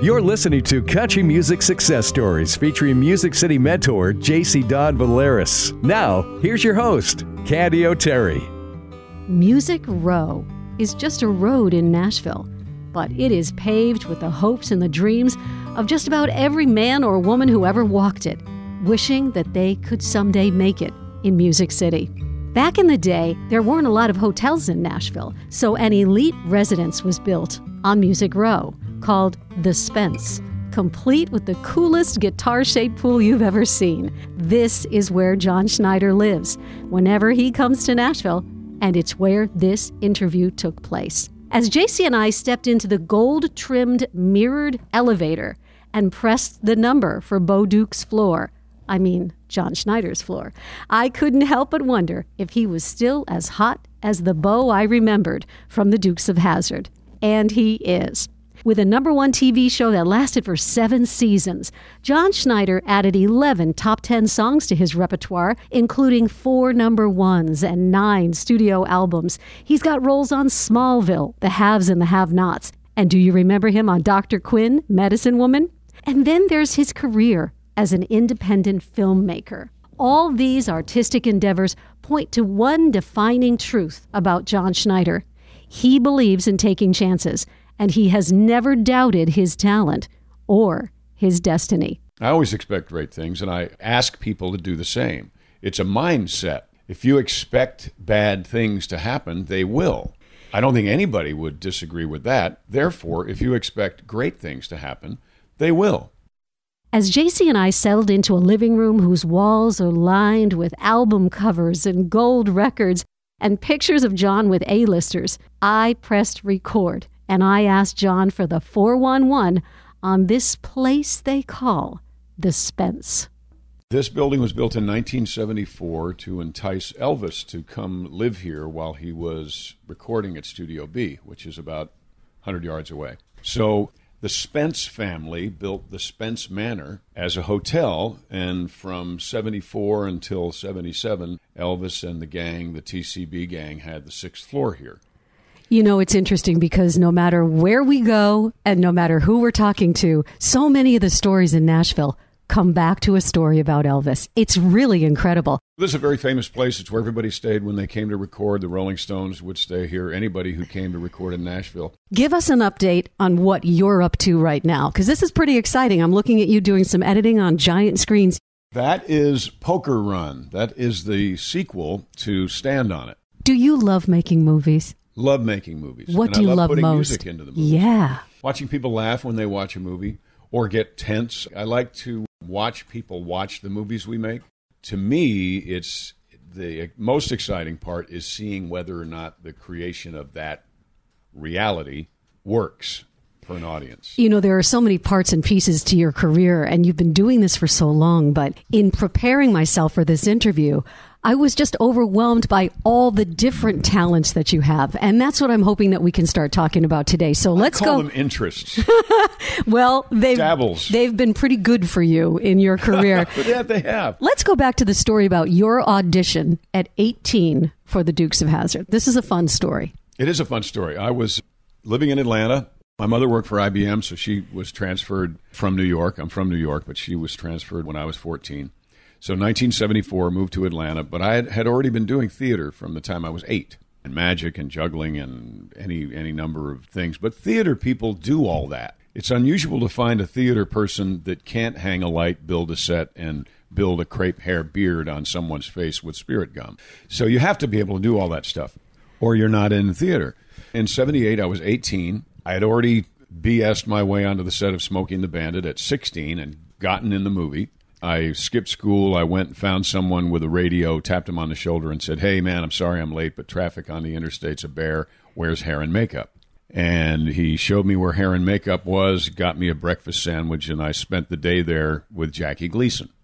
You're listening to Country Music Success Stories featuring Music City mentor JC Don Valeris. Now, here's your host, Candy O'Terry. Music Row is just a road in Nashville, but it is paved with the hopes and the dreams of just about every man or woman who ever walked it, wishing that they could someday make it in Music City. Back in the day, there weren't a lot of hotels in Nashville, so an elite residence was built on Music Row called The Spence, complete with the coolest guitar shaped pool you've ever seen. This is where John Schneider lives whenever he comes to Nashville, and it's where this interview took place. As JC and I stepped into the gold trimmed mirrored elevator and pressed the number for Bo Duke's floor, I mean, John Schneider's floor, I couldn't help but wonder if he was still as hot as the Bo I remembered from the Dukes of Hazzard. And he is. With a number one TV show that lasted for seven seasons, John Schneider added 11 top 10 songs to his repertoire, including four number ones and nine studio albums. He's got roles on Smallville, The Haves and the Have Nots. And do you remember him on Dr. Quinn, Medicine Woman? And then there's his career as an independent filmmaker. All these artistic endeavors point to one defining truth about John Schneider. He believes in taking chances and he has never doubted his talent or his destiny. I always expect great things, and I ask people to do the same. It's a mindset. If you expect bad things to happen, they will. I don't think anybody would disagree with that. Therefore, if you expect great things to happen, they will. As JC and I settled into a living room whose walls are lined with album covers and gold records and pictures of John with A-listers, I pressed record and I asked John for the 411 on this place they call the Spence. This building was built in 1974 to entice Elvis to come live here while he was recording at Studio B, which is about 100 yards away. So the Spence family built the Spence Manor as a hotel, and from 74 until 77, Elvis and the gang, the TCB gang, had the sixth floor here. You know, it's interesting because no matter where we go and no matter who we're talking to, so many of the stories in Nashville come back to a story about Elvis. It's really incredible. This is a very famous place. It's where everybody stayed when they came to record. The Rolling Stones would stay here. Anybody who came to record in Nashville. Give us an update on what you're up to right now, because this is pretty exciting. I'm looking at you doing some editing on giant screens. That is Poker Run. That is the sequel to Stand on It. Do you love making movies? Love making movies. What and do I you love love putting most? Music into the movies. Yeah. Watching people laugh when they watch a movie or get tense. I like to watch people watch the movies we make. To me, it's the most exciting part is seeing whether or not the creation of that reality works for an audience. You know, there are so many parts and pieces to your career, and you've been doing this for so long. But in preparing myself for this interview, I was just overwhelmed by all the different talents that you have. And that's what I'm hoping that we can start talking about today. So let's Call go. them interests. well, they've, Dabbles. they've been pretty good for you in your career. yeah, they have. let's go back to the story about your audition at 18 for the Dukes of Hazzard. This is a fun story. It is a fun story. I was living in Atlanta. My mother worked for IBM, so she was transferred from New York. I'm from New York, but she was transferred when I was 14. So 1974, moved to Atlanta, but I had, had already been doing theater from the time I was eight, and magic and juggling and any any number of things. But theater people do all that. It's unusual to find a theater person that can't hang a light, build a set, and build a crepe hair beard on someone's face with spirit gum. So you have to be able to do all that stuff, or you're not in theater. In 78, I was 18. I had already BS'd my way onto the set of Smokey and the Bandit at 16 and gotten in the movie. I skipped school. I went and found someone with a radio, tapped him on the shoulder, and said, Hey, man, I'm sorry I'm late, but traffic on the interstate's a bear. Where's hair and makeup? And he showed me where hair and makeup was, got me a breakfast sandwich, and I spent the day there with Jackie Gleason.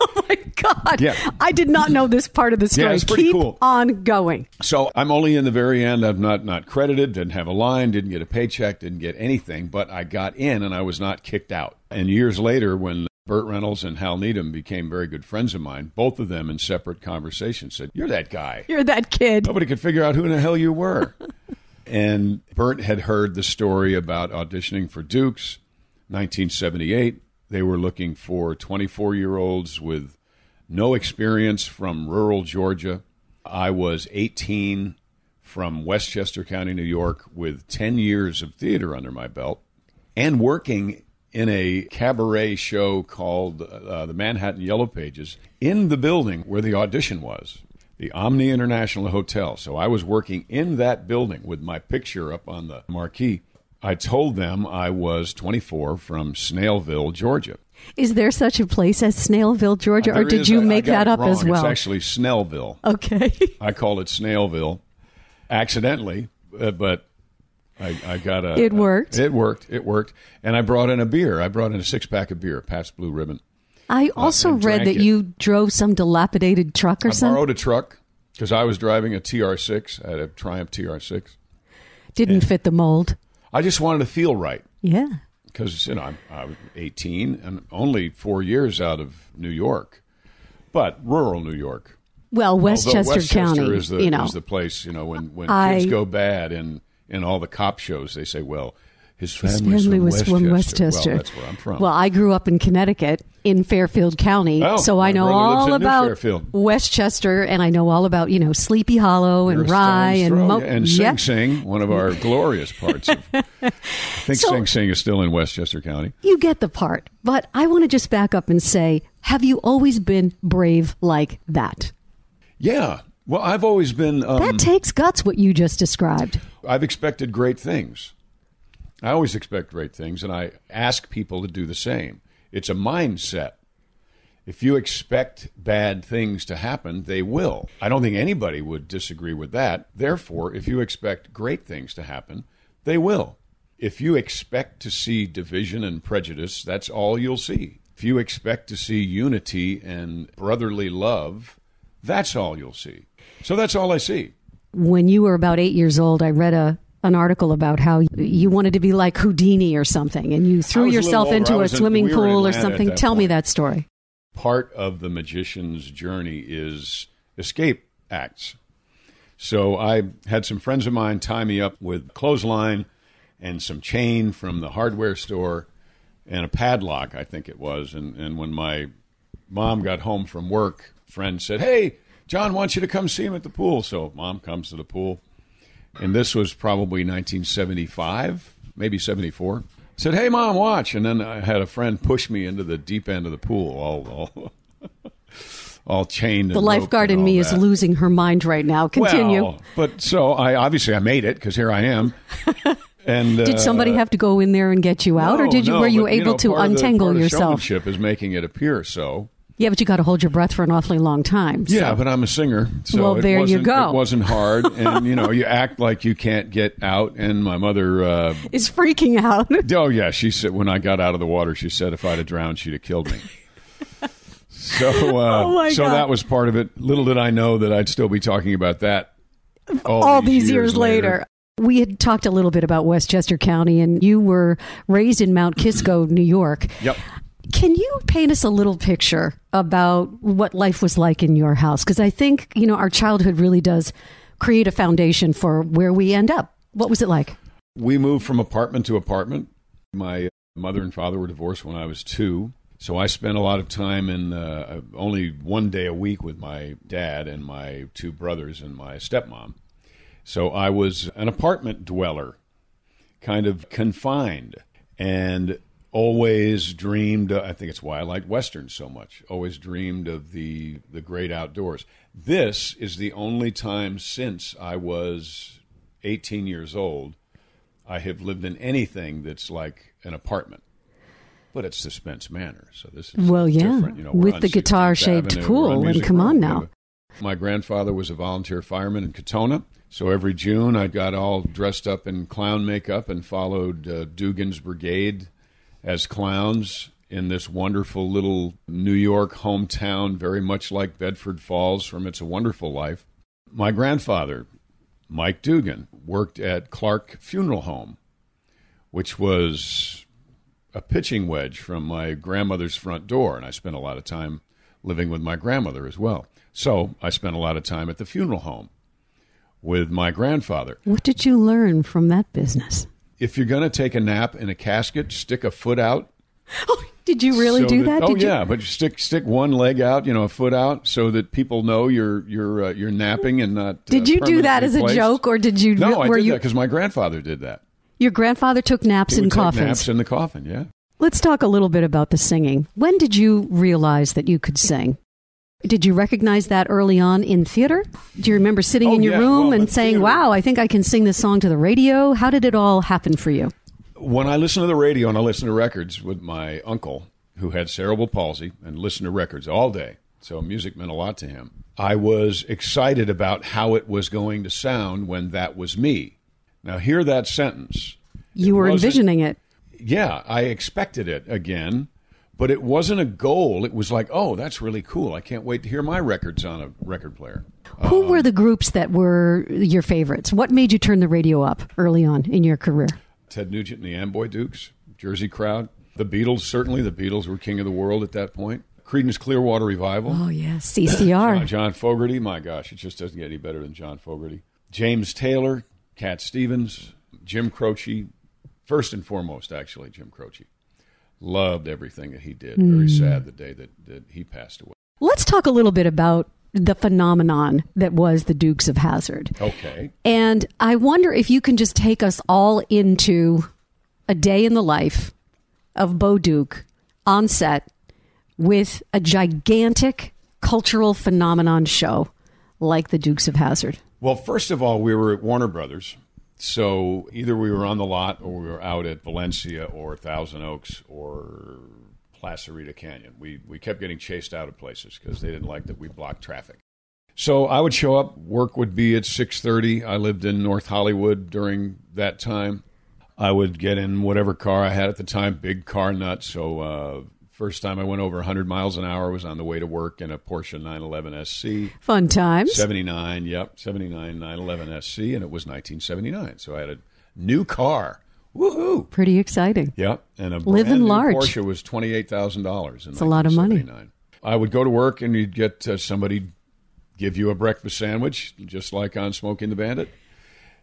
Oh my God. Yeah. I did not know this part of the story. Yeah, it's pretty Keep cool. on going. So I'm only in the very end. I'm not not credited, didn't have a line, didn't get a paycheck, didn't get anything, but I got in and I was not kicked out. And years later, when Burt Reynolds and Hal Needham became very good friends of mine, both of them in separate conversations said, "You're that guy." You're that kid. Nobody could figure out who in the hell you were. and Burt had heard the story about auditioning for Dukes. 1978, they were looking for 24 year olds with no experience from rural Georgia. I was 18 from Westchester County, New York, with 10 years of theater under my belt and working in a cabaret show called uh, the Manhattan Yellow Pages in the building where the audition was, the Omni International Hotel. So I was working in that building with my picture up on the marquee. I told them I was 24 from Snailville, Georgia. Is there such a place as Snailville, Georgia, Uh, or did is- you I- I make got that up wrong. as well? It's actually Snellville. okay. I called it Snailville accidentally, uh, but I, I got a. It worked. It worked. It worked. And I brought in a beer. I brought in a six pack of beer, Pabst Blue Ribbon. I uh, also and read that it. you drove some dilapidated truck or I something. I borrowed a truck because I was driving a TR6. I had a Triumph TR6. Didn't fit the mold. I just wanted to feel right Yeah. because you know I'm, I was 18 and only four years out of New York, but rural New York. Well, Although Westchester, County, is the you know. is the place. You know when when I- kids go bad in in all the cop shows, they say, "Well, his His family from was Westchester. from Westchester. Well, that's where I'm from. Well, I grew up in Connecticut in Fairfield County, Oh, so I know all about. Westchester, and I know all about you know Sleepy Hollow and Rye and Mo- and Sing Yep. Sing, one of our glorious parts. Of, I think So- Sing Sing is still in Westchester County. You get the part, but I want to just back up and say, have you always been brave like that? Yeah. Well, I've always been. Um, That takes guts. What you just described. I've expected great things. I always expect great things, and I ask people to do the same. It's a mindset. If you expect bad things to happen, they will. I don't think anybody would disagree with that. Therefore, if you expect great things to happen, they will. If you expect to see division and prejudice, that's all you'll see. If you expect to see unity and brotherly love, that's all you'll see. So that's all I see. When you were about eight years old, I read a an article about how you wanted to be like Houdini or something, and you threw was a yourself into a in- swimming we pool or something. Tell me that story. part of the magician's journey is escape acts. So I had some friends of mine tie me up with clothesline and some chain from the hardware store and a padlock, I think it was. And, and when my mom got home from work, friend said, Hey, John wants you to come see him at the pool. So mom comes to the pool. And this was probably 1975, maybe 74. Said, "Hey, mom, watch!" And then I had a friend push me into the deep end of the pool, all all, all chained. The lifeguard and in me all is losing her mind right now. Continue. Well, but so I obviously I made it because here I am. And Did somebody uh, have to go in there and get you out, or did you no, were you but, able know, to the- untangle of yourself? Showmanship is making it appear so. Yeah, but you got to hold your breath for an awfully long time. so- Yeah, but I'm a singer, so Well, there you wasn't, go. It wasn't hard, and you know, you act like you can't get out. And my mother, uh, is freaking out. oh yeah, she said when I got out of the water, she said if I'd have drowned, she'd have killed me. So, uh, Oh, so God. that was part of it. Little did I know that I'd still be talking about that all, all these years, later. later. We had talked a little bit about Westchester County, and you were raised in Mount Kisco, New York. Yep. Can you paint us a little picture about what life was like in your house? Because I think, you know, our childhood really does create a foundation for where we end up. What was it like? We moved from apartment to apartment. My mother and father were divorced when I was two. So I spent a lot of time in uh, only one day a week with my dad and my two brothers and my stepmom. So I was an apartment dweller, kind of confined, and always dreamed. I think it's why I like westerns so much. Always dreamed of the the great outdoors. This is the only time since I was 18 years old I have lived in anything that's like an apartment. But it's the Spence Manor, so this is Well, yeah, different. You know, with the guitar-shaped Avenue, pool, and come on now. We have a- My grandfather was a volunteer fireman in Katonah, so every June I got all dressed up in clown makeup and followed uh, Dugan's Brigade as clowns in this wonderful little New York hometown, very much like Bedford Falls from It's a Wonderful Life. My grandfather, Mike Dugan, worked at Clark Funeral Home, which was a pitching wedge from my grandmother's front door, and I spent a lot of time living with my grandmother as well. So I spent a lot of time at the funeral home with my grandfather. What did you learn from that business? If you're going to take a nap in a casket, stick a foot out Oh, did you really so do that? Oh Did you- yeah, but stick stick one leg out, you know, a foot out, so that people know you're you're uh, you're napping and not. Did uh, you do that as a placed. joke, or did you? No, I did you? that because my grandfather did that. Your grandfather took naps He in coffins. naps in the coffin. Yeah. Let's talk a little bit about the singing. When did you realize that you could sing? Did you recognize that early on in theater? Do you remember sitting Oh, in your yeah. room Well, and saying, theater- "Wow, I think I can sing this song to the radio"? How did it all happen for you? When I listen to the radio and I listen to records with my uncle, who had cerebral palsy, and listened to records all day, so music meant a lot to him. I was excited about how it was going to sound when that was me. Now, hear that sentence. You It were envisioning it. yeah, I expected it again, but it wasn't a goal. It was like, oh, that's really cool. I can't wait to hear my records on a record player. Who um, were the groups that were your favorites? What made you turn the radio up early on in your career? Ted Nugent and the Amboy Dukes, Jersey Crowd, the Beatles. Certainly, the Beatles were king of the world at that point. Creedence Clearwater Revival. Oh yes, John, CCR. John Fogerty, my gosh, it just doesn't get any better than John Fogerty. James Taylor, Cat Stevens, Jim Croce. First and foremost, actually, Jim Croce. Loved everything that he did. Very hmm. sad the day that, that he passed away. Let's talk a little bit about the phenomenon that was the Dukes of Hazzard. Okay. And I wonder if you can just take us all into a day in the life of Bo Duke on set with a gigantic cultural phenomenon show like the Dukes of Hazzard. Well, first of all, we were at Warner Brothers. So either we were on the lot or we were out at Valencia or Thousand Oaks or Placerita Canyon. We, we kept getting chased out of places because they didn't like that we blocked traffic. So I would show up, work would be at 6:30. I lived in North Hollywood during that time. I would get in whatever car I had at the time, big car nut. So uh, first time I went over 100 miles an hour was on the way to work in a Porsche 911 SC. Fun times. 79, yep, 79 911 SC, and it was 1979. So I had a new car. Woohoo! Pretty exciting. Yep, and a Living large. Porsche was $28,000 in It's a lot of money. 1979. I would go to work and you'd get uh, somebody give you a breakfast sandwich, just like on Smokey and the Bandit.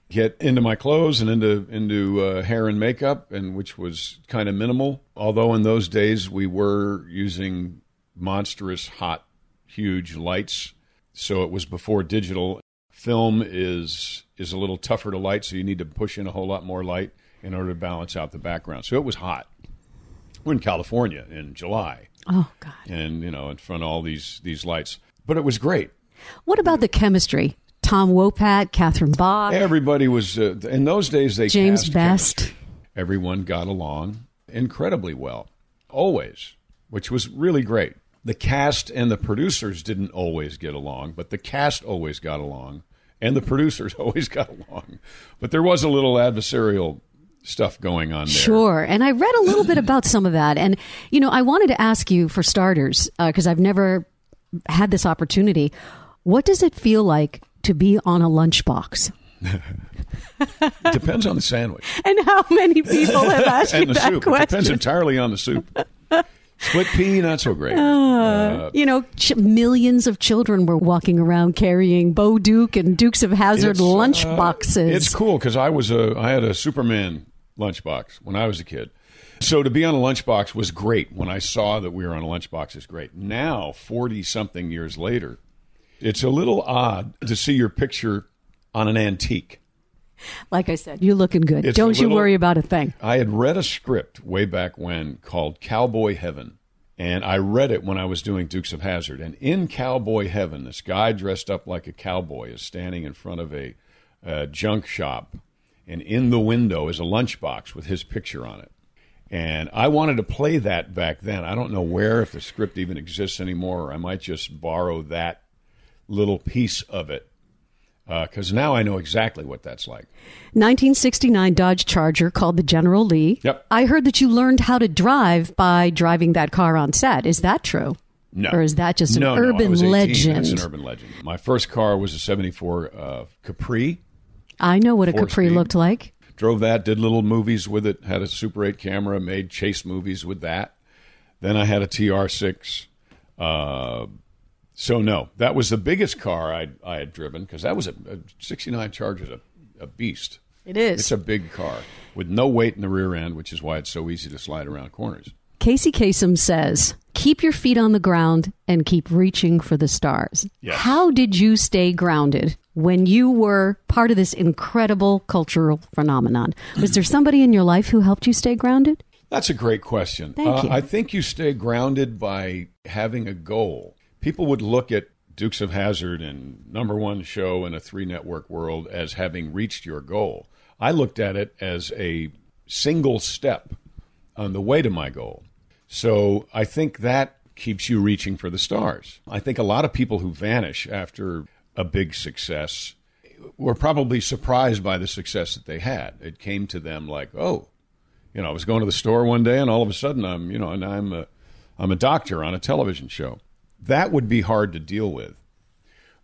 Get into my clothes and into into uh, hair and makeup, and which was kind of minimal. Although in those days we were using monstrous, hot, huge lights, so it was before digital. Film is is a little tougher to light, so you need to push in a whole lot more light in order to balance out the background. So it was hot. We're in California in July, Oh God. and you know, in front of all these these lights, but it was great. What about the chemistry? Tom Wopat, Catherine Bach. Everybody was uh, in those days. They James Best. chemistry. Everyone got along incredibly well, always, which was really great. The cast and the producers didn't always get along, but the cast always got along, and the producers always got along. But there was a little adversarial stuff going on there. Sure. And I read a little bit about some of that. And, you know, I wanted to ask you for starters, because I've never had this opportunity. What does it feel like to be on a lunchbox? Depends on the sandwich And how many people have asked you and the that soup. It depends entirely on the soup. Split pea, not so great. you know, ch- millions of children were walking around carrying Bo Duke and Dukes of Hazzard uh, lunch boxes. It's cool because I was a I had a Superman lunchbox when I was a kid. So to be on a lunchbox was great. When I saw that we were on a lunchbox is great. Now, forty something years later, it's a little odd to see your picture on an antique. like I said, you're looking good. It's Don't you worry about a thing. I had read a script way back when called Cowboy Heaven. And I read it when I was doing Dukes of Hazzard. And in Cowboy Heaven, this guy dressed up like a cowboy is standing in front of a, uh junk shop. And in the window is a lunchbox with his picture on it. And I wanted to play that back then. I don't know where, if the script even exists anymore, or I might just borrow that little piece of it. Because now I know exactly what that's like. 1969 Dodge Charger called the General Lee. Yep. I heard that you learned how to drive by driving that car on set. Is that true? No. Or is that just an no, no, urban was legend? That's an urban legend. My first car was a 74 uh, Capri. I know what a Capri speed. looked like. Drove that, did little movies with it, had a Super 8 camera, made chase movies with that. Then I had a TR6. Uh, so, no, that was the biggest car I, I had driven because that was a, a 69 Charger's a, a beast. It is. It's a big car with no weight in the rear end, which is why it's so easy to slide around corners. Casey Kasem says, keep your feet on the ground and keep reaching for the stars. Yes. How did you stay grounded when you were part of this incredible cultural phenomenon? Was there somebody in your life who helped you stay grounded? That's a great question. Thank Uh, you. I think you stay grounded by having a goal. People would look at Dukes of Hazzard and number one show in a three network world as having reached your goal. I looked at it as a single step on the way to my goal. So I think that keeps you reaching for the stars. I think a lot of people who vanish after a big success were probably surprised by the success that they had. It came to them like, oh, you know, I was going to the store one day, and all of a sudden, I'm, you know, and I'm a, I'm a doctor on a television show. That would be hard to deal with.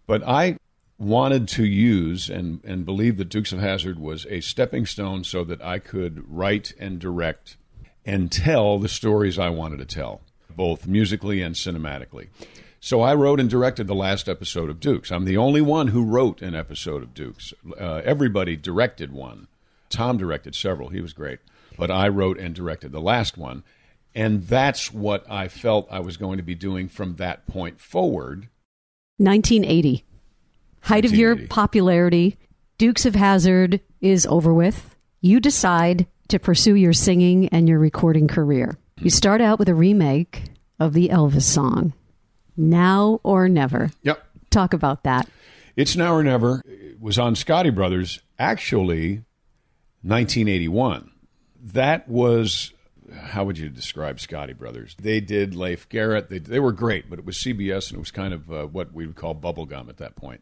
But I wanted to use and and believe that Dukes of Hazzard was a stepping stone so that I could write and direct and tell the stories I wanted to tell, both musically and cinematically. So I wrote and directed the last episode of Dukes. I'm the only one who wrote an episode of Dukes. Uh, everybody directed one. Tom directed several. He was great. But I wrote and directed the last one. And that's what I felt I was going to be doing from that point forward. 1980. Height of your popularity. Dukes of Hazzard is over with. You decide to pursue your singing and your recording career. You start out with a remake of the Elvis song, Now or Never. Yep. Talk about that. It's Now or Never. It was on Scotti Brothers, actually 1981. That was, how would you describe Scotti Brothers? They did Leif Garrett. They, they were great, but it was CBS and it was kind of uh, what we would call bubblegum at that point.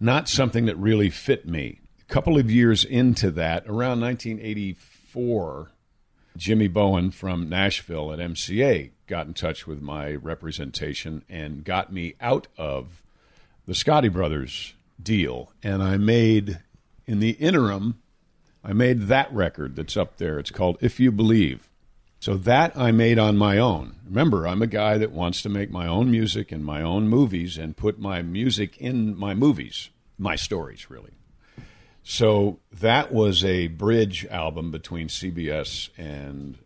Not something that really fit me. A couple of years into that, around 1984, Jimmy Bowen from Nashville at MCA got in touch with my representation and got me out of the Scotti Brothers deal. And I made, in the interim, I made that record that's up there. It's called If You Believe. So that I made on my own. Remember, I'm a guy that wants to make my own music and my own movies and put my music in my movies, my stories, really. So that was a bridge album between CBS and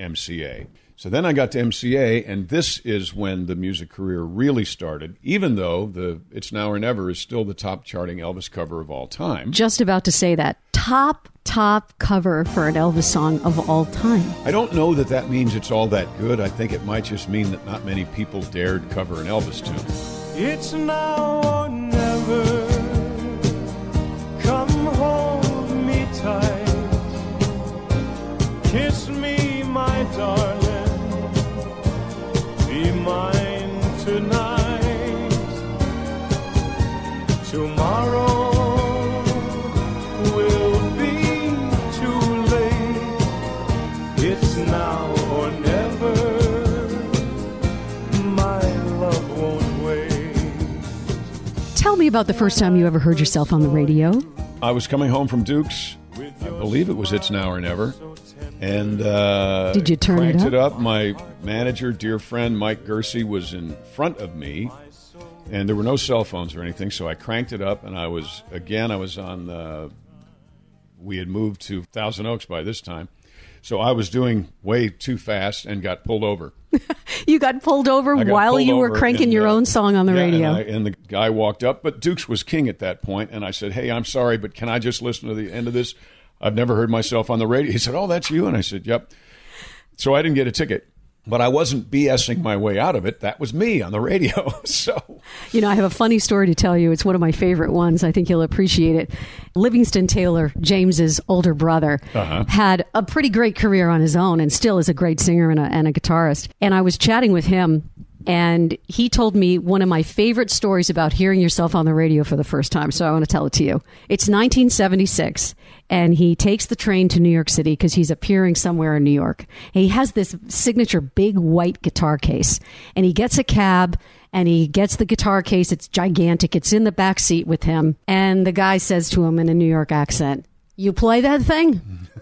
MCA. So then I got to MCA, and this is when the music career really started. Even though the "It's Now or Never" is still the top charting Elvis cover of all time, Just about to say that. Top, top cover for an Elvis song of all time. I don't know that that means it's all that good. I think it might just mean that not many people dared cover an Elvis tune. It's now about the first time you ever heard yourself on the radio. I was coming home from Duke's. I believe it was It's Now or Never. And uh, Did you turn it cranked up? it up. My manager, dear friend Mike Gersey, was in front of me, and there were no cell phones or anything. So I cranked it up, and I was again. I was on. Uh, we had moved to Thousand Oaks by this time, so I was doing way too fast and got pulled over. You got pulled over got while pulled you were cranking and, your uh, own song on the yeah, radio. And, I- and the guy walked up, but Dukes was king at that point, and I said, "Hey, I'm sorry, but can I just listen to the end of this? I've never heard myself on the radio." He said, "Oh, that's you," and I said, "Yep." So I didn't get a ticket, but I wasn't BSing my way out of it. That was me on the radio. so You know, I have a funny story to tell you. It's one of my favorite ones. I think you'll appreciate it. Livingston Taylor, James's older brother, Uh-huh. had a pretty great career on his own and still is a great singer and a, and a guitarist. And I was chatting with him, and he told me one of my favorite stories about hearing yourself on the radio for the first time. So I want to tell it to you. It's 1976, and he takes the train to New York City because he's appearing somewhere in New York. He has this signature big white guitar case, and he gets a cab and he gets the guitar case. It's gigantic. It's in the back seat with him. And the guy says to him in a New York accent, You play that thing?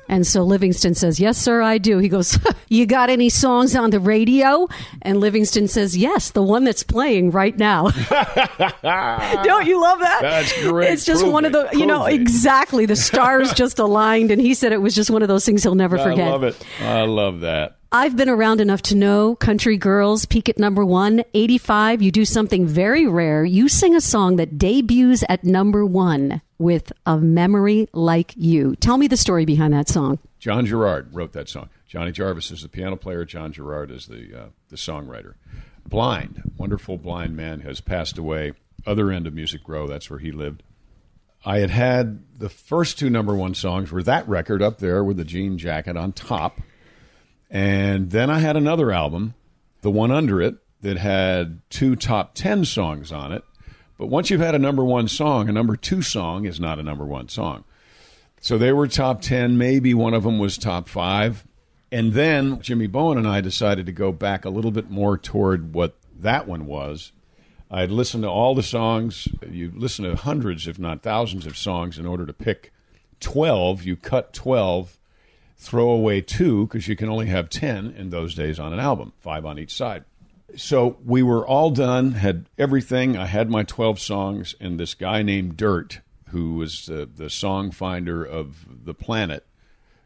And so Livingston says, Yes, sir, I do. He goes, You got any songs on the radio? And Livingston says, Yes, the one that's playing right now. Don't you love that? That's great. It's just Prove one of it. the, you know, it. exactly. The stars just aligned. And he said it was just one of those things he'll never forget. I love it. I love that. I've been around enough to know country girls peak at number one. 85, you do something very rare. You sing a song that debuts at number one with A Memory Like You. Tell me the story behind that song. John Jarrard wrote that song. Johnny Jarvis is the piano player. John Jarrard is the uh, the songwriter. Blind, wonderful blind man, has passed away. Other end of Music Row, that's where he lived. I had had the first two number one songs were that record up there with the jean jacket on top, and then I had another album, the one under it, that had two top ten songs on it. But once you've had a number one song, a number two song is not a number one song. So they were top 10. Maybe one of them was top five. And then Jimmy Bowen and I decided to go back a little bit more toward what that one was. I'd listened to all the songs. You listen to hundreds, if not thousands, of songs in order to pick 12. You cut 12, throw away two, because you can only have 10 in those days on an album, five on each side. So we were all done, had everything. I had my 12 songs, and this guy named Dirt, who was the, the song finder of the planet,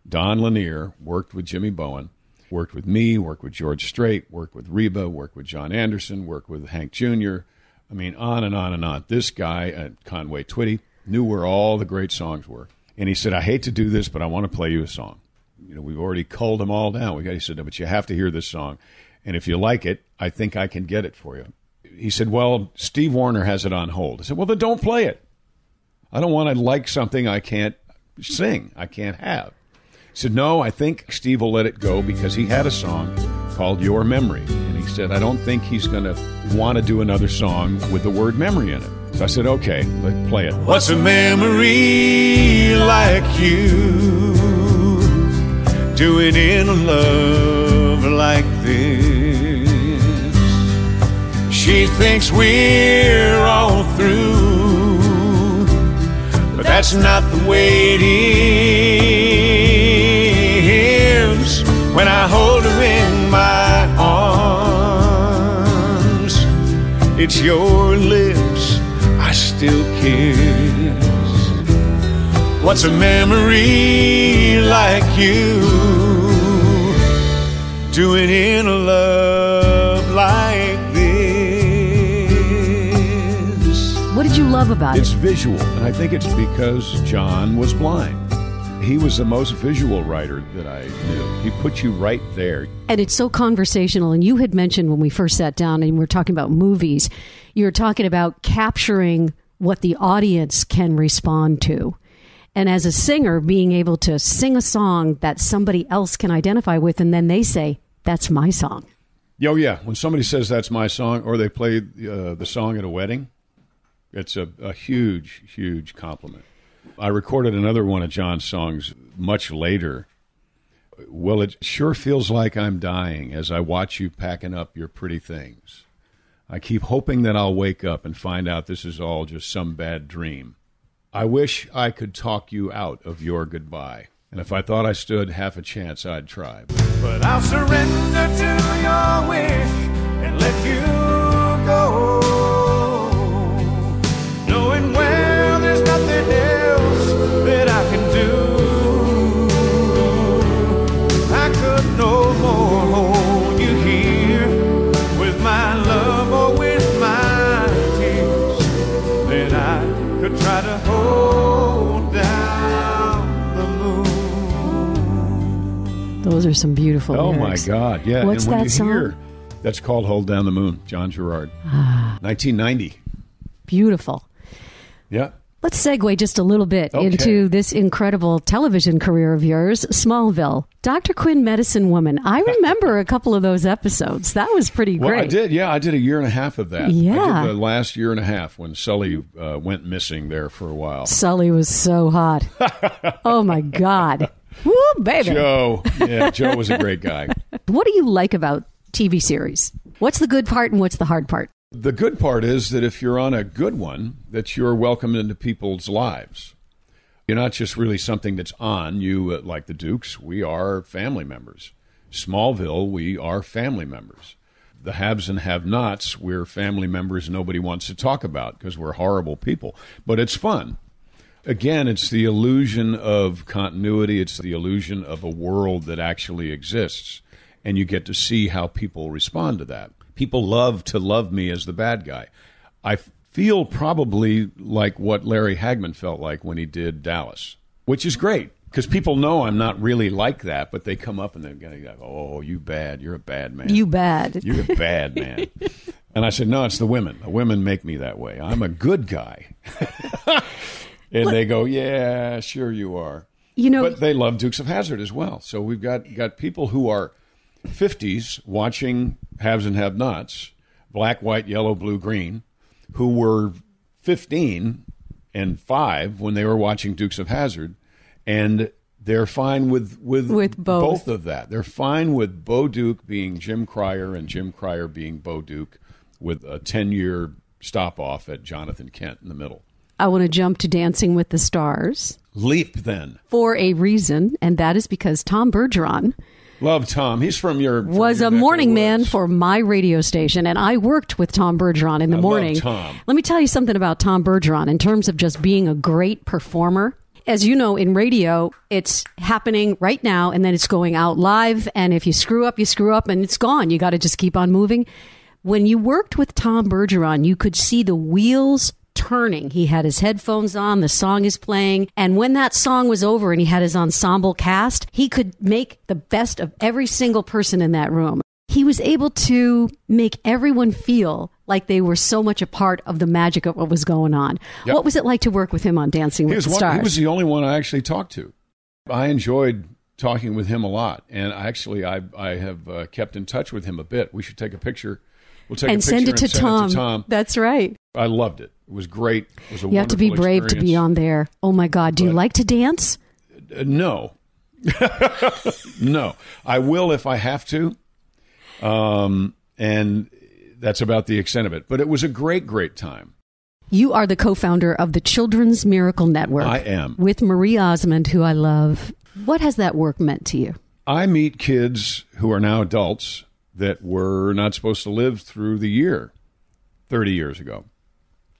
Don Lanier, worked with Jimmy Bowen, worked with me, worked with George Strait, worked with Reba, worked with John Anderson, worked with Hank Jr. I mean, on and on and on. This guy at Conway Twitty knew where all the great songs were. And he said, I hate to do this, but I want to play you a song. You know, we've already culled them all down. We got, he said, no, but you have to hear this song. And if you like it, I think I can get it for you. He said, Well, Steve Wariner has it on hold. I said, Well, then don't play it. I don't want to like something I can't sing, I can't have. He said, No, I think Steve will let it go because he had a song called Your Memory. And he said, I don't think he's going to want to do another song with the word memory in it. So I said, Okay, let's play it. What's a memory like you doing in love like this? She thinks we're all through, but that's not the way it is. When I hold her in my arms, it's your lips I still kiss. What's a memory like you doing in a love like this? What did you love about It's it? It's visual, and I think it's because John was blind. He was the most visual writer that I knew. He put you right there. And it's so conversational. And you had mentioned when we first sat down and we were talking about movies, you were talking about capturing what the audience can respond to. And as a singer, being able to sing a song that somebody else can identify with, and then they say, That's my song. Oh yeah, when somebody says that's my song, or they play uh, the song at a wedding, it's a, a huge, huge compliment. I recorded another one of John's songs much later. Well, it sure feels like I'm dying as I watch you packing up your pretty things. I keep hoping that I'll wake up and find out this is all just some bad dream. I wish I could talk you out of your goodbye. And if I thought I stood half a chance, I'd try. But I'll surrender to your wish and let you go. Those are some beautiful Oh my. God! Yeah. What's and when that song? Ah. Hear, that's called "Hold Down the Moon." John Jarrard, 1990. Beautiful. Yeah. Let's segue just a little bit Okay. into this incredible television career of yours, Smallville. Dr. Quinn, Medicine Woman. I remember a couple of those episodes. That was pretty Well, great. I did. Yeah, I did a year and a half of that. Yeah. the last year and a half when Sully uh, went missing there for a while. Sully was so hot. oh my God. Woo, baby. Joe, yeah, Joe was a great guy. What do you like about TV series? What's the good part and what's the hard part? The good part is that if you're on a good one, that you're welcomed into people's lives. You're not just really something that's on. You, uh, like the Dukes, we are family members. Smallville, we are family members. The haves and have nots, we're family members nobody wants to talk about because we're horrible people. But it's fun. Again, it's the illusion of continuity, it's the illusion of a world that actually exists. and you get to see how people respond to that. People love to love me as the bad guy. I feel probably like what Larry Hagman felt like when he did Dallas, which is great because people know I'm not really like that, but they come up and they're go, "Oh, you bad. You're a bad man. You bad. You're a bad man." and I said, "No, it's the women. The women make me that way. I'm a good guy." and they go, "Yeah, sure you are." You know, but they love Dukes of Hazzard as well. So we've got got people who are 50s watching Haves and Have Nots, black, white, yellow, blue, green, who were 15 and 5 when they were watching Dukes of Hazzard and they're fine with with, With both. of that. They're fine with Bo Duke being Jim Cryer and Jim Cryer being Bo Duke with a 10-year stop off at Jonathan Kent in the middle. I want to jump to Dancing with the Stars Leap then. for a reason, and that is because Tom Bergeron Love Tom. He's from your from was your a morning man for my radio station, and I worked with Tom Bergeron in the I love morning. Tom. Let me tell you something about Tom Bergeron in terms of just being a great performer. As you know, in radio, it's happening right now, and then it's going out live. And if you screw up, you screw up, and it's gone. You got to just keep on moving. When you worked with Tom Bergeron, you could see the wheels turning. He had his headphones on, the song is playing, and when that song was over and he had his ensemble cast, he could make the best of every single person in that room. He was able to make everyone feel like they were so much a part of the magic of what was going on. Yep. What was it like to work with him on Dancing with the one, Stars? he was the only one I actually talked to. I enjoyed talking with him a lot, and actually, I I have uh, kept in touch with him a bit. We should take a picture. We'll take and send it to and send Tom. It to Tom. That's right. I loved it. It was great. It was a You have to be brave to be on there. Oh my God. Do you like to dance? Uh, no, no. I will if I have to, um, and that's about the extent of it. But it was a great, great time. You are the co founder of the Children's Miracle Network. I am. With Marie Osmond, who I love. What has that work meant to you? I meet kids who are now adults that were not supposed to live through the year 30 years ago,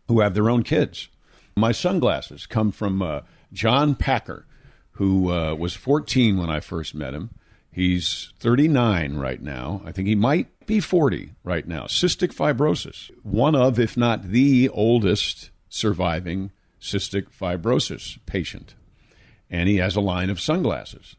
who have their own kids. My sunglasses come from uh, John Packer, who uh, was 14 when I first met him. He's 39 right now. I think he might be 40 right now. Cystic fibrosis, one of, if not the oldest surviving cystic fibrosis patient. And he has a line of sunglasses.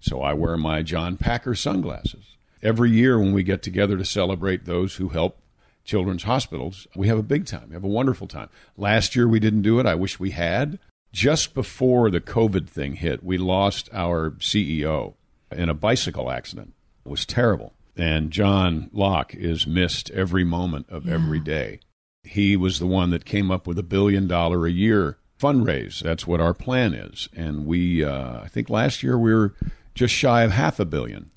So I wear my John Packer sunglasses. Every year when we get together to celebrate those who help children's hospitals, we have a big time. We have a wonderful time. Last year we didn't do it. I wish we had. Just before the COVID thing hit, we lost our CEO in a bicycle accident. It was terrible. And John Lauck is missed every moment of every day. He was the one that came up with a billion dollar a year fundraise. That's what our plan is. And we, uh, I think last year we were just shy of half a billion.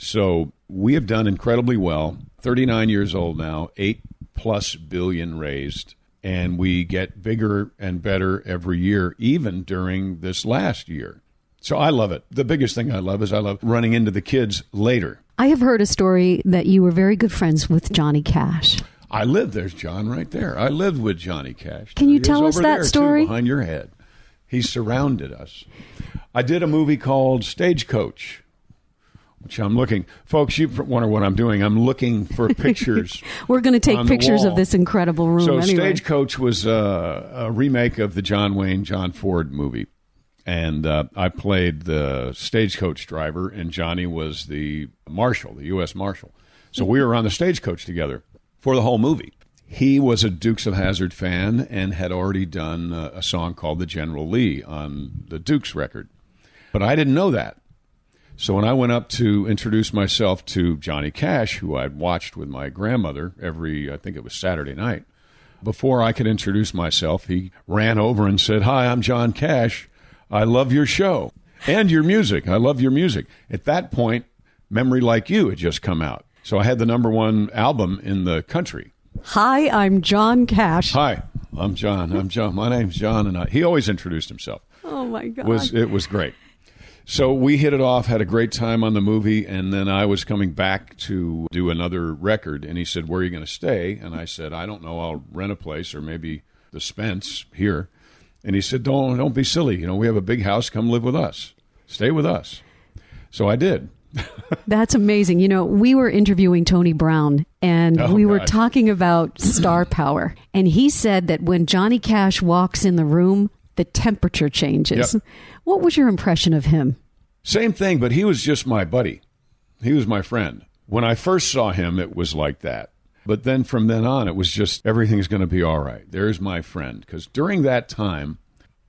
So we have done incredibly well. 39 years old now, 8 plus billion raised, and we get bigger and better every year, even during this last year. So I love it. The biggest thing I love is I love running into the kids later. I have heard a story that you were very good friends with Johnny Cash. I lived, there's John right there. I lived with Johnny Cash. Can you tell us that there, too, story? behind your head. He surrounded us. I did a movie called Stagecoach, which I'm looking. Folks, you wonder what I'm doing. I'm looking for pictures. We're going to take pictures of this incredible room so anyway. Stagecoach was uh, a remake of the John Wayne, John Ford movie. And uh, I played the stagecoach driver, and Johnny was the marshal, the U.S. Marshal. So we were on the stagecoach together for the whole movie. He was a Dukes of Hazzard fan and had already done uh, a song called The General Lee on the Dukes record. But I didn't know that. So when I went up to introduce myself to Johnny Cash, who I'd watched with my grandmother every, I think it was Saturday night, before I could introduce myself, he ran over and said, Hi, I'm John Cash. I love your show and your music. I love your music. At that point, Memory Like You had just come out. So I had the number one album in the country. Hi, I'm John Cash. Hi, I'm John. I'm John. My name's John, and I, he always introduced himself. Oh my God. was it was great. So we hit it off, had a great time on the movie, and then I was coming back to do another record, and he said, "Where are you going to stay?" And I said, "I don't know. I'll rent a place, or maybe the Spence here." And he said, "Don't don't be silly. You know, we have a big house. Come live with us. Stay with us." So I did. That's amazing. You know, we were interviewing Tony Brown and Oh, we were gosh. talking about star power. And he said that when Johnny Cash walks in the room, the temperature changes. Yep. What was your impression of him? Same thing, but he was just my buddy. He was my friend. When I first saw him, it was like that. But then from then on, it was just everything's going to be all right. There's my friend. Because during that time,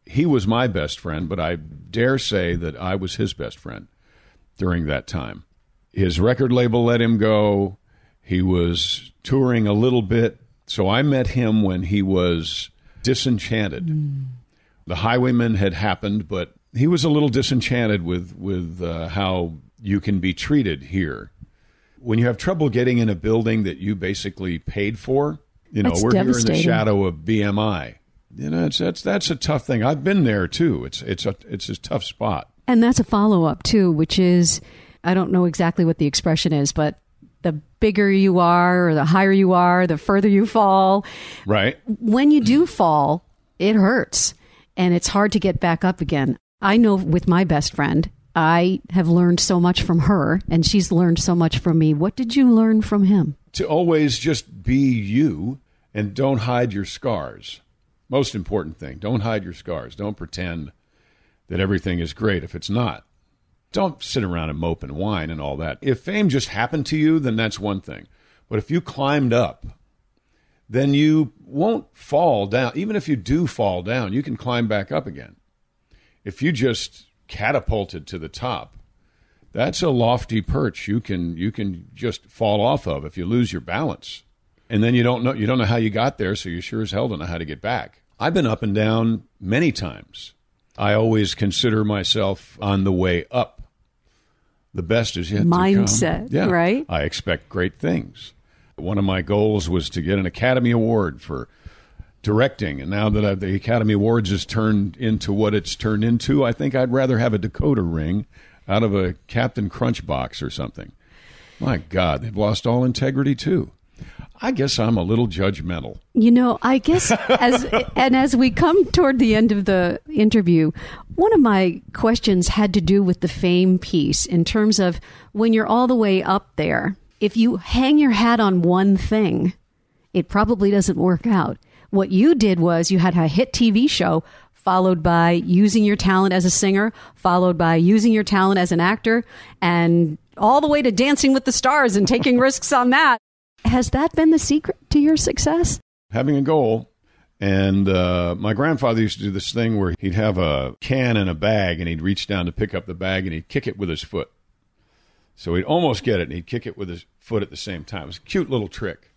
he was my best friend, but I dare say that I was his best friend during that time. His record label let him go. He was touring a little bit. So I met him when he was disenchanted. Hmm. The Highwaymen had happened, but he was a little disenchanted with with uh, how you can be treated here. When you have trouble getting in a building that you basically paid for, you know, That's we're here in the shadow of BMI. You know, it's that's that's a tough thing. I've been there too. It's it's a it's a tough spot. And that's a follow up, too, which is I don't know exactly what the expression is, but the bigger you are or the higher you are, the further you fall. Right? when you do fall, it hurts and it's hard to get back up again. I know with my best friend, I have learned so much from her and she's learned so much from me. What did you learn from him? to always just be you and don't hide your scars. Most important thing, don't hide your scars. Don't pretend that everything is great if it's not. Don't sit around and mope and whine and all that. If fame just happened to you, then that's one thing. But if you climbed up, then you won't fall down. Even if you do fall down, you can climb back up again. If you just catapulted to the top, that's a lofty perch you can you can just fall off of if you lose your balance. And then you don't know you don't know how you got there so you sure as hell don't know how to get back. I've been up and down many times. I always consider myself on the way up. The best is yet Mindset, to come. Yeah, right? i expect great things. One of my goals was to get an academy award for directing. And now that the academy awards has turned into what it's turned into i think i'd rather have a decoder ring out of a captain crunch box or something. My god they've lost all integrity too. I guess i'm a little judgmental. You know, I guess as and as we come toward the end of the interview, one of my questions had to do with the fame piece in terms of when you're all the way up there, if you hang your hat on one thing, it probably doesn't work out. What you did was you had a hit TV show followed by using your talent as a singer, followed by using your talent as an actor, and all the way to dancing with the stars and taking risks on that. Has that been the secret to your success? having a goal and uh, my grandfather used to do this thing where he'd have a can in a bag and he'd reach down to pick up the bag and he'd kick it with his foot so he'd almost get it and he'd kick it with his foot at the same time it was a cute little trick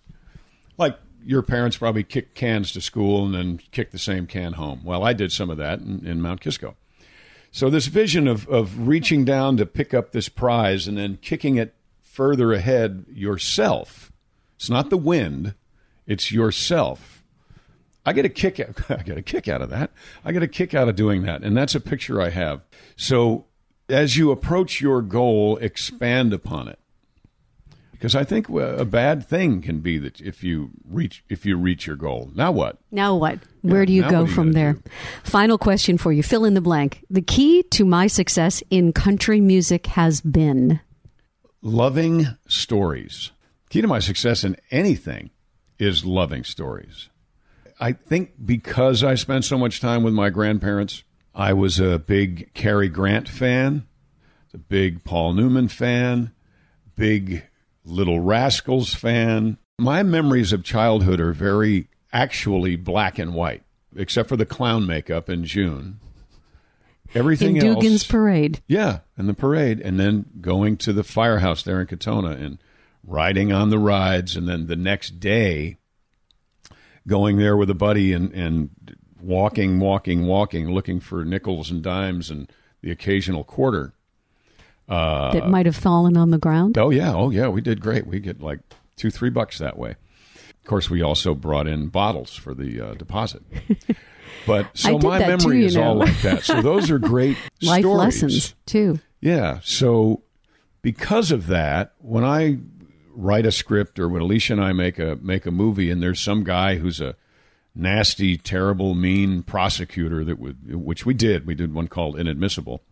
like your parents probably kick cans to school and then kick the same can home. Well, I did some of that in, in Mount Kisco. So this vision of, of reaching down to pick up this prize and then kicking it further ahead yourself. It's not the wind, it's yourself. I get a kick out, I get a kick out of that. I get a kick out of doing that. And that's a picture I have. So as you approach your goal, expand upon it because I think a bad thing can be that if you reach if you reach your goal. Now what? Now what? Where do you go are you from there? do? Final question for you. Fill in the blank. The key to my success in country music has been. Loving stories. Key to my success in anything is loving stories. I think because I spent so much time with my grandparents, I was a big Cary Grant fan, a big Paul Newman fan, big Little Rascals fan. My memories of childhood are very actually black and white, except for the clown makeup in June. Everything in Dugan's else, Parade. yeah, and the parade, and then going to the firehouse there in Katonah and riding on the rides, and then the next day going there with a buddy and, and walking, walking, walking, looking for nickels and dimes and the occasional quarter. That might have fallen on the ground. Oh yeah, oh yeah, we did great. We get like two, three bucks that way. Of course, we also brought in bottles for the uh, deposit. But so my too, memory you is all like that. So those are great Life stories. lessons, too. Yeah. So because of that, when I write a script or when Alicia and I make a make a movie and there's some guy who's a nasty, terrible, mean prosecutor that would which we did. We did one called Inadmissible.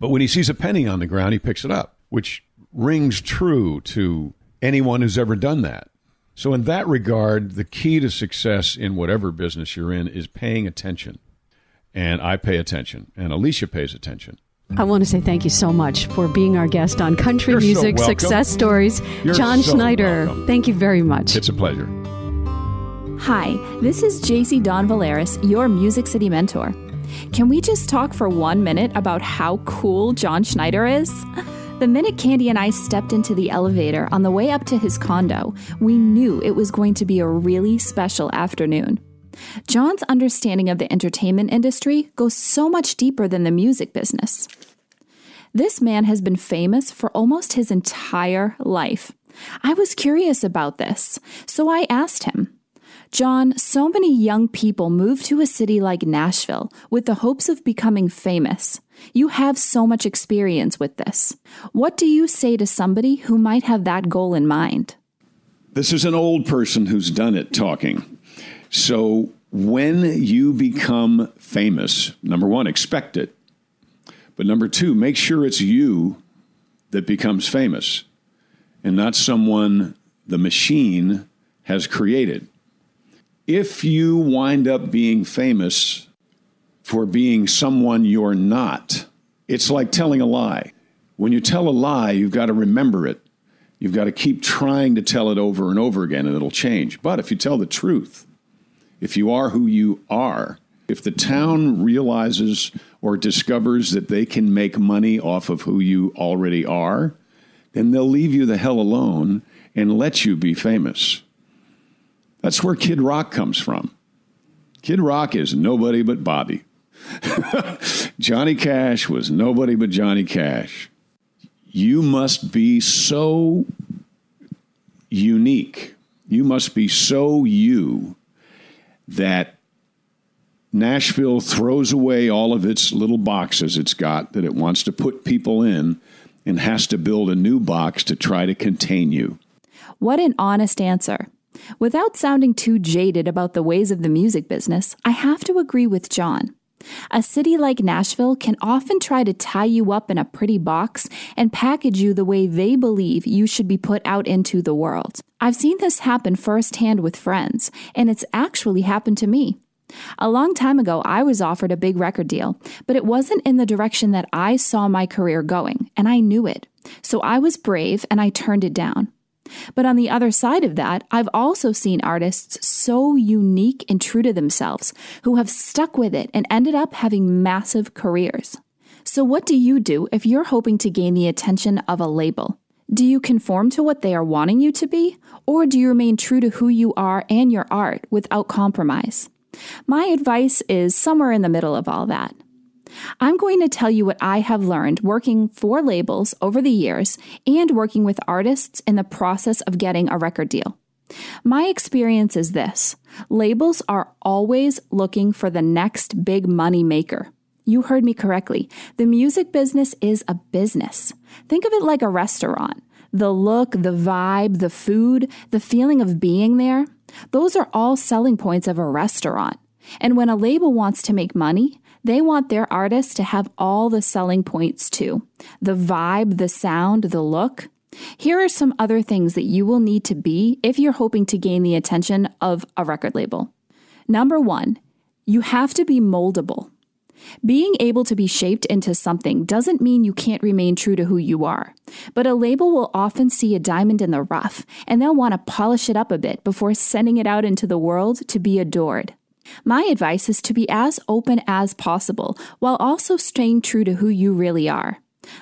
But when he sees a penny on the ground, he picks it up. which rings true to anyone who's ever done that. So, in that regard, the key to success in whatever business you're in is paying attention. And I pay attention, and Alicia pays attention. I want to say thank you so much for being our guest on Country You're Music welcome. Success Stories. You're John so Schneider, welcome. thank you very much. It's a pleasure. Hi, this is JC Don Valeris, your Music City mentor. Can we just talk for one minute about how cool John Schneider is? The minute Candy and I stepped into the elevator on the way up to his condo, we knew it was going to be a really special afternoon. John's understanding of the entertainment industry goes so much deeper than the music business. This man has been famous for almost his entire life. I was curious about this, so I asked him. John, so many young people move to a city like Nashville with the hopes of becoming famous. You have so much experience with this. What do you say to somebody who might have that goal in mind? This is an old person who's done it talking. So when you become famous, number one, expect it. But number two, make sure it's you that becomes famous and not someone the machine has created. If you wind up being famous for being someone you're not, it's like telling a lie. When you tell a lie, you've got to remember it. You've got to keep trying to tell it over and over again, and it'll change. But if you tell the truth, if you are who you are, if the town realizes or discovers that they can make money off of who you already are, then they'll leave you the hell alone and let you be famous. That's where Kid Rock comes from. Kid Rock is nobody but Bobby. Johnny Cash was nobody but Johnny Cash. You must be so unique. You must be so you that Nashville throws away all of its little boxes it's got that it wants to put people in and has to build a new box to try to contain you. What an honest answer. Without sounding too jaded about the ways of the music business, I have to agree with John. A city like Nashville can often try to tie you up in a pretty box and package you the way they believe you should be put out into the world. I've seen this happen firsthand with friends, and it's actually happened to me. A long time ago, I was offered a big record deal, but it wasn't in the direction that I saw my career going, and I knew it. So I was brave and I turned it down. But on the other side of that, I've also seen artists so unique and true to themselves who have stuck with it and ended up having massive careers. So, what do you do if you're hoping to gain the attention of a label? Do you conform to what they are wanting you to be, or do you remain true to who you are and your art without compromise? My advice is somewhere in the middle of all that. I'm going to tell you what I have learned working for labels over the years and working with artists in the process of getting a record deal. My experience is this labels are always looking for the next big money maker. You heard me correctly. The music business is a business. Think of it like a restaurant. The look, the vibe, the food, the feeling of being there, those are all selling points of a restaurant. And when a label wants to make money, they want their artists to have all the selling points too the vibe, the sound, the look. Here are some other things that you will need to be if you're hoping to gain the attention of a record label. Number one, you have to be moldable. Being able to be shaped into something doesn't mean you can't remain true to who you are, but a label will often see a diamond in the rough and they'll want to polish it up a bit before sending it out into the world to be adored. My advice is to be as open as possible while also staying true to who you really are.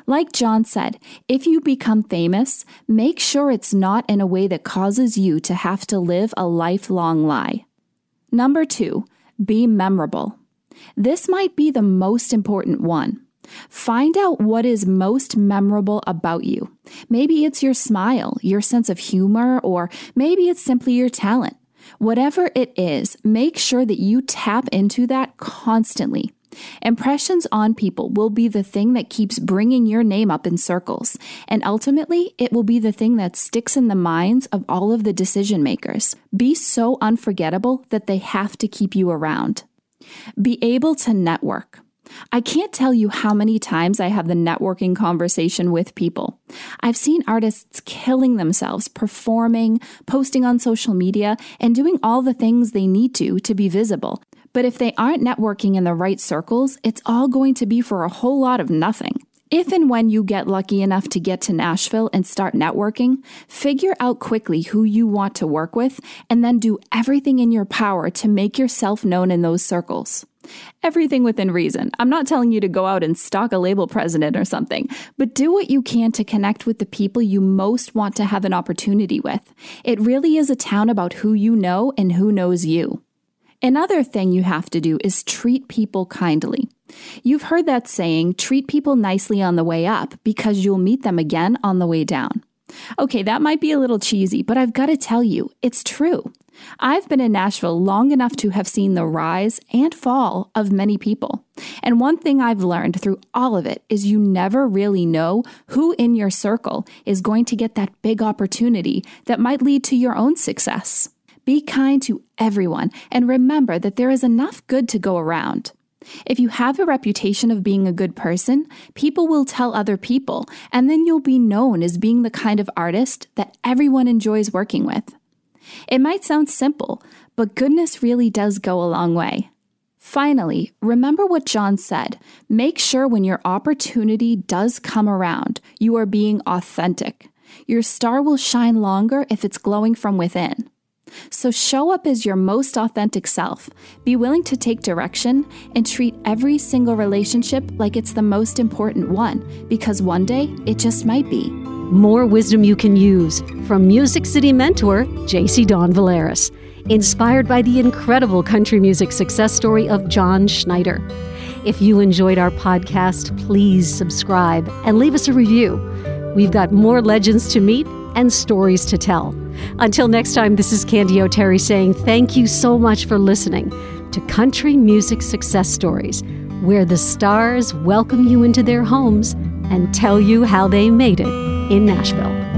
Like John said, if you become famous, make sure it's not in a way that causes you to have to live a lifelong lie. Number two, be memorable. This might be the most important one. Find out what is most memorable about you. Maybe it's your smile, your sense of humor, or maybe it's simply your talent. Whatever it is, make sure that you tap into that constantly. Impressions on people will be the thing that keeps bringing your name up in circles, and ultimately, it will be the thing that sticks in the minds of all of the decision makers. Be so unforgettable that they have to keep you around. Be able to network. I can't tell you how many times I have the networking conversation with people. I've seen artists killing themselves, performing, posting on social media, and doing all the things they need to to be visible. But if they aren't networking in the right circles, it's all going to be for a whole lot of nothing. If and when you get lucky enough to get to Nashville and start networking, figure out quickly who you want to work with and then do everything in your power to make yourself known in those circles. Everything within reason. I'm not telling you to go out and stalk a label president or something, but do what you can to connect with the people you most want to have an opportunity with. It really is a town about who you know and who knows you. Another thing you have to do is treat people kindly. You've heard that saying, treat people nicely on the way up because you'll meet them again on the way down. Okay, that might be a little cheesy, but I've got to tell you, it's true. I've been in Nashville long enough to have seen the rise and fall of many people. And one thing I've learned through all of it is you never really know who in your circle is going to get that big opportunity that might lead to your own success. Be kind to everyone and remember that there is enough good to go around. If you have a reputation of being a good person, people will tell other people, and then you'll be known as being the kind of artist that everyone enjoys working with. It might sound simple, but goodness really does go a long way. Finally, remember what John said. Make sure when your opportunity does come around, you are being authentic. Your star will shine longer if it's glowing from within. So show up as your most authentic self. Be willing to take direction and treat every single relationship like it's the most important one, because one day it just might be. More wisdom you can use from Music City mentor JC Don Valeris, inspired by the incredible country music success story of John Schneider. If you enjoyed our podcast, please subscribe and leave us a review. We've got more legends to meet and stories to tell. Until next time, this is Candy O'Terry saying thank you so much for listening to Country Music Success Stories, where the stars welcome you into their homes and tell you how they made it in Nashville.